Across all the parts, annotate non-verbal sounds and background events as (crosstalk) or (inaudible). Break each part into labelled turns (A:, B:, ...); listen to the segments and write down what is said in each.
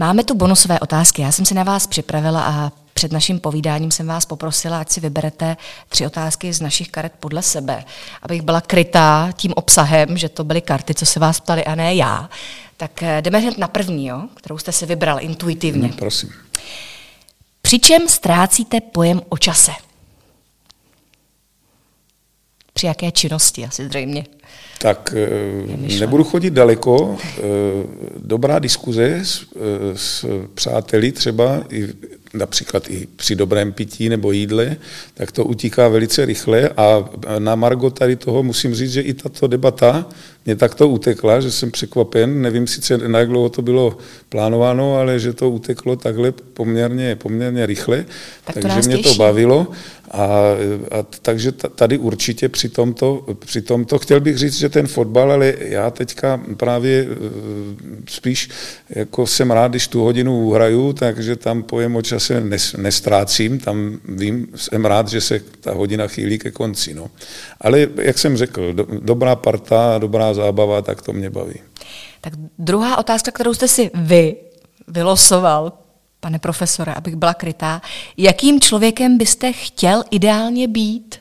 A: Máme tu bonusové otázky. Já jsem si na vás připravila a před naším povídáním jsem vás poprosila, ať si vyberete tři otázky z našich karet podle sebe, abych byla krytá tím obsahem, že to byly karty, co se vás ptali, a ne já. Tak eh, jdeme hned na první, jo, kterou jste si vybral intuitivně.
B: No, prosím.
A: Přičem ztrácíte pojem o čase? Při jaké činnosti asi zřejmě?
B: Tak eh, nebudu chodit daleko. Eh, dobrá diskuze s, s přáteli třeba i například i při dobrém pití nebo jídle, tak to utíká velice rychle a na Margo tady toho musím říct, že i tato debata mě takto utekla, že jsem překvapen, nevím sice, na jak dlouho to bylo plánováno, ale že to uteklo takhle poměrně, poměrně rychle,
A: tak to
B: takže mě
A: těší.
B: to bavilo. A, a takže tady určitě při tomto, při tomto, chtěl bych říct, že ten fotbal, ale já teďka právě e, spíš jako jsem rád, když tu hodinu hraju, takže tam pojem o čase nestrácím, tam vím, jsem rád, že se ta hodina chýlí ke konci. No. Ale jak jsem řekl, do, dobrá parta, dobrá zábava, tak to mě baví.
A: Tak druhá otázka, kterou jste si vy vylosoval, pane profesore, abych byla krytá, jakým člověkem byste chtěl ideálně být?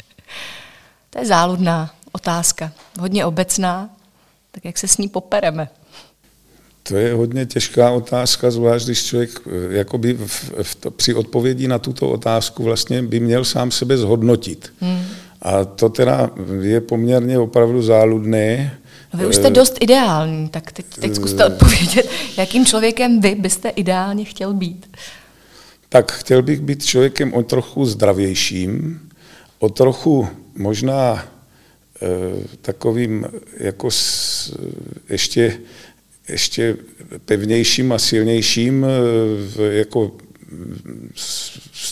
A: (laughs) to je záludná otázka, hodně obecná, tak jak se s ní popereme?
B: To je hodně těžká otázka, zvlášť když člověk eh, jakoby v, v to, při odpovědi na tuto otázku vlastně by měl sám sebe zhodnotit. Hmm. A to teda je poměrně opravdu záludné.
A: No vy už jste dost ideální, tak teď, teď zkuste odpovědět, jakým člověkem vy byste ideálně chtěl být.
B: Tak chtěl bych být člověkem o trochu zdravějším, o trochu možná e, takovým jako s, ještě, ještě pevnějším a silnějším, e, jako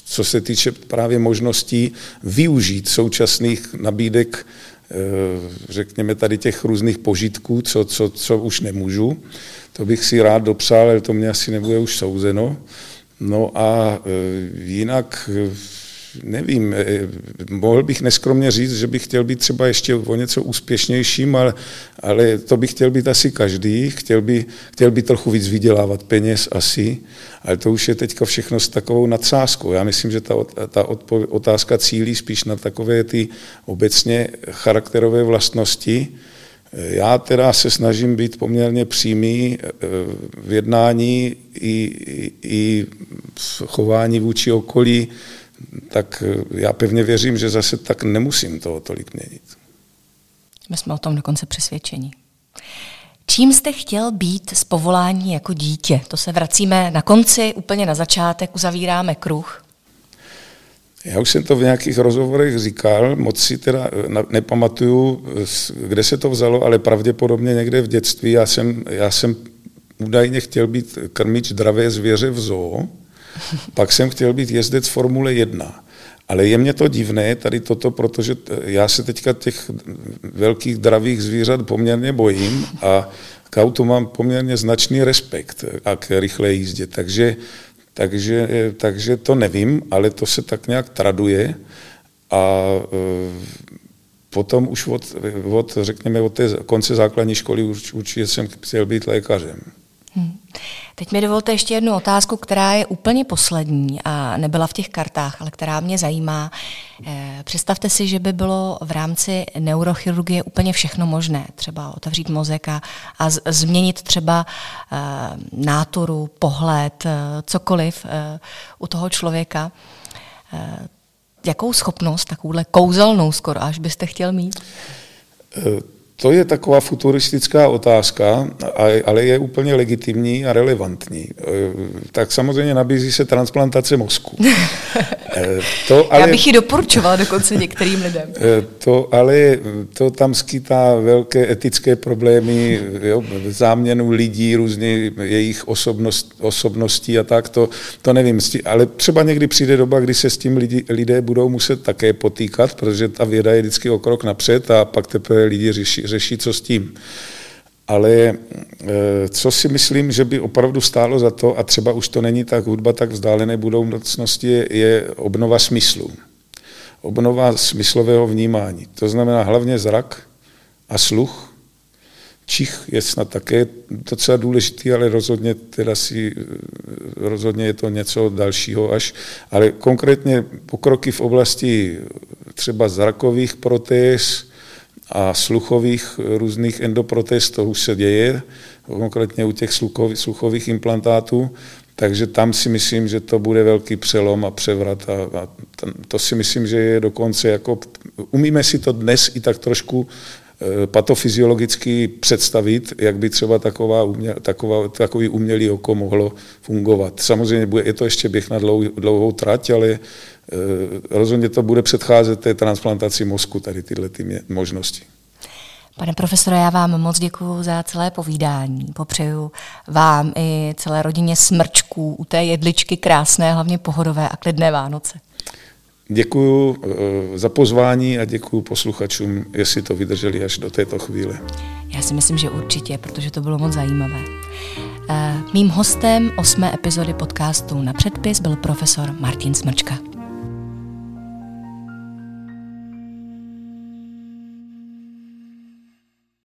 B: co se týče právě možností využít současných nabídek Eh, řekněme tady těch různých požitků, co, co, co už nemůžu. To bych si rád dopsal, ale to mě asi nebude už souzeno. No a eh, jinak eh, nevím, mohl bych neskromně říct, že bych chtěl být třeba ještě o něco úspěšnějším, ale, ale to bych chtěl být asi každý, chtěl by, chtěl by trochu víc vydělávat peněz asi, ale to už je teďka všechno s takovou nadsázkou. Já myslím, že ta, ta otázka cílí spíš na takové ty obecně charakterové vlastnosti. Já teda se snažím být poměrně přímý eh, v jednání i, i, i v chování vůči okolí, tak eh, já pevně věřím, že zase tak nemusím toho tolik měnit.
A: My jsme o tom dokonce přesvědčení. Čím jste chtěl být z povolání jako dítě? To se vracíme na konci, úplně na začátek, uzavíráme kruh.
B: Já už jsem to v nějakých rozhovorech říkal, moc si teda eh, nepamatuju, kde se to vzalo, ale pravděpodobně někde v dětství. Já jsem, já jsem údajně chtěl být krmič dravé zvěře v zoo, pak jsem chtěl být jezdec Formule 1. Ale je mě to divné, tady toto, protože já se teďka těch velkých dravých zvířat poměrně bojím a k autu mám poměrně značný respekt a k rychlé jízdě. Takže, takže, takže to nevím, ale to se tak nějak traduje a e, potom už od, od, řekněme, od té konce základní školy určitě jsem chtěl být lékařem.
A: Teď mi dovolte ještě jednu otázku, která je úplně poslední a nebyla v těch kartách, ale která mě zajímá. Eh, představte si, že by bylo v rámci neurochirurgie úplně všechno možné, třeba otevřít mozek a, a změnit třeba uh, náturu, pohled, uh, cokoliv uh, u toho člověka. Uh, jakou schopnost, takovouhle kouzelnou skoro, až byste chtěl mít?
B: To je taková futuristická otázka, ale je úplně legitimní a relevantní. E, tak samozřejmě nabízí se transplantace mozku. (laughs)
A: E, to ale, Já bych ji doporučovala dokonce některým lidem.
B: E, to ale to tam skýtá velké etické problémy, jo, záměnu lidí, různě jejich osobnost, osobností a tak, to, to nevím. Ale třeba někdy přijde doba, kdy se s tím lidi, lidé budou muset také potýkat, protože ta věda je vždycky o krok napřed a pak teprve lidi řeší, řeší, co s tím. Ale eh, co si myslím, že by opravdu stálo za to, a třeba už to není tak hudba tak vzdálené budoucnosti, je, je obnova smyslu. Obnova smyslového vnímání. To znamená hlavně zrak a sluch. Čich je snad také docela důležitý, ale rozhodně teda si, rozhodně je to něco dalšího až, ale konkrétně pokroky v oblasti třeba zrakových protéz a sluchových různých endoprotéz, to už se děje, konkrétně u těch sluchových implantátů, takže tam si myslím, že to bude velký přelom a převrat a, a to si myslím, že je dokonce jako, umíme si to dnes i tak trošku Eh, patofyziologicky představit, jak by třeba taková taková, takový umělý oko mohlo fungovat. Samozřejmě je to ještě běh na dlouhou, dlouhou trať, ale e, rozhodně to bude předcházet té transplantaci mozku, tady tyhle ty možnosti.
A: Pane profesore, já vám moc děkuji za celé povídání. Popřeju vám i celé rodině smrčků u té jedličky krásné, hlavně pohodové a klidné Vánoce.
B: Děkuji eh, za pozvání a děkuji posluchačům, jestli to vydrželi až do této chvíle.
A: Já si myslím, že určitě, protože to bylo moc zajímavé. Eh, mým hostem osmé epizody podcastu Na předpis byl profesor Martin Smrčka.